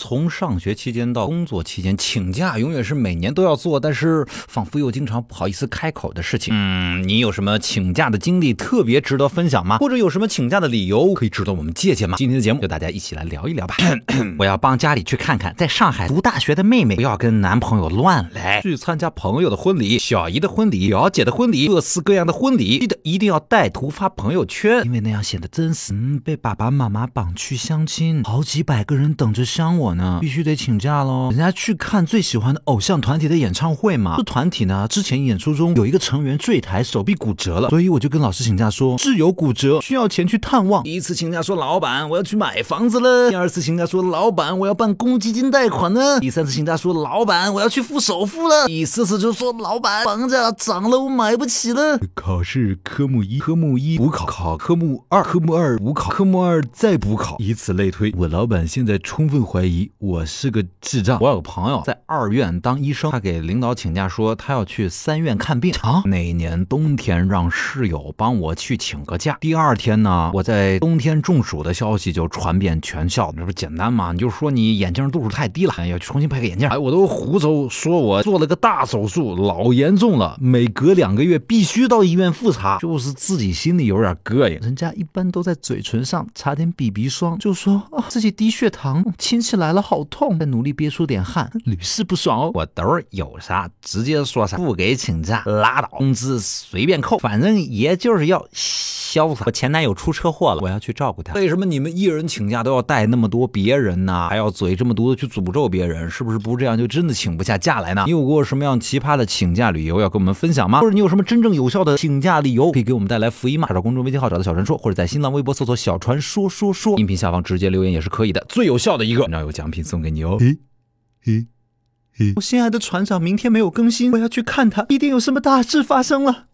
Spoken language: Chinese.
从上学期间到工作期间，请假永远是每年都要做，但是仿佛又经常不好意思开口的事情。嗯，你有什么请假的经历特别值得分享吗？或者有什么请假的理由可以值得我们借鉴吗？今天的节目就大家一起来聊一聊吧。我要帮家里去看看，在上海读大学的妹妹不要跟男朋友乱来，去参加朋友的婚礼、小姨的婚礼、表姐的婚礼，各式各样的婚礼，记得一定要带图发朋友圈，因为那样显得真实。嗯，被爸爸妈妈绑去相亲，好几百个人等着相我。呢，必须得请假喽。人家去看最喜欢的偶像团体的演唱会嘛。这团体呢，之前演出中有一个成员坠台，手臂骨折了，所以我就跟老师请假说挚友骨折，需要前去探望。第一次请假说老板我要去买房子了。第二次请假说老板我要办公积金贷款呢。第三次请假说老板我要去付首付了。第四次就说老板房价涨了，我买不起了。考试科目一，科目一补考，考科目二，科目二补考，科目二再补考，以此类推。我老板现在充分怀疑。我是个智障。我有个朋友在二院当医生，他给领导请假说他要去三院看病啊。那一年冬天，让室友帮我去请个假。第二天呢，我在冬天中暑的消息就传遍全校，这不简单吗？你就说你眼镜度数太低了，要重新配个眼镜。哎，我都胡诌，说我做了个大手术，老严重了，每隔两个月必须到医院复查。就是自己心里有点膈应，人家一般都在嘴唇上擦点 BB 霜，就说啊自己低血糖，亲戚来来了。好痛！再努力憋出点汗，屡试不爽哦。我兜儿有啥直接说啥，不给请假拉倒，工资随便扣，反正也就是要潇洒。我前男友出车祸了，我要去照顾他。为什么你们一人请假都要带那么多别人呢？还要嘴这么毒的去诅咒别人？是不是不这样就真的请不下假来呢？你有过什么样奇葩的请假理由要跟我们分享吗？或者你有什么真正有效的请假理由可以给我们带来福音吗？找公众微信号找到小传说，或者在新浪微博搜索小传说说说，音频下方直接留言也是可以的。最有效的一个，然后有奖。品送给你哦。咦咦咦！我心爱的船长明天没有更新，我要去看他，一定有什么大事发生了。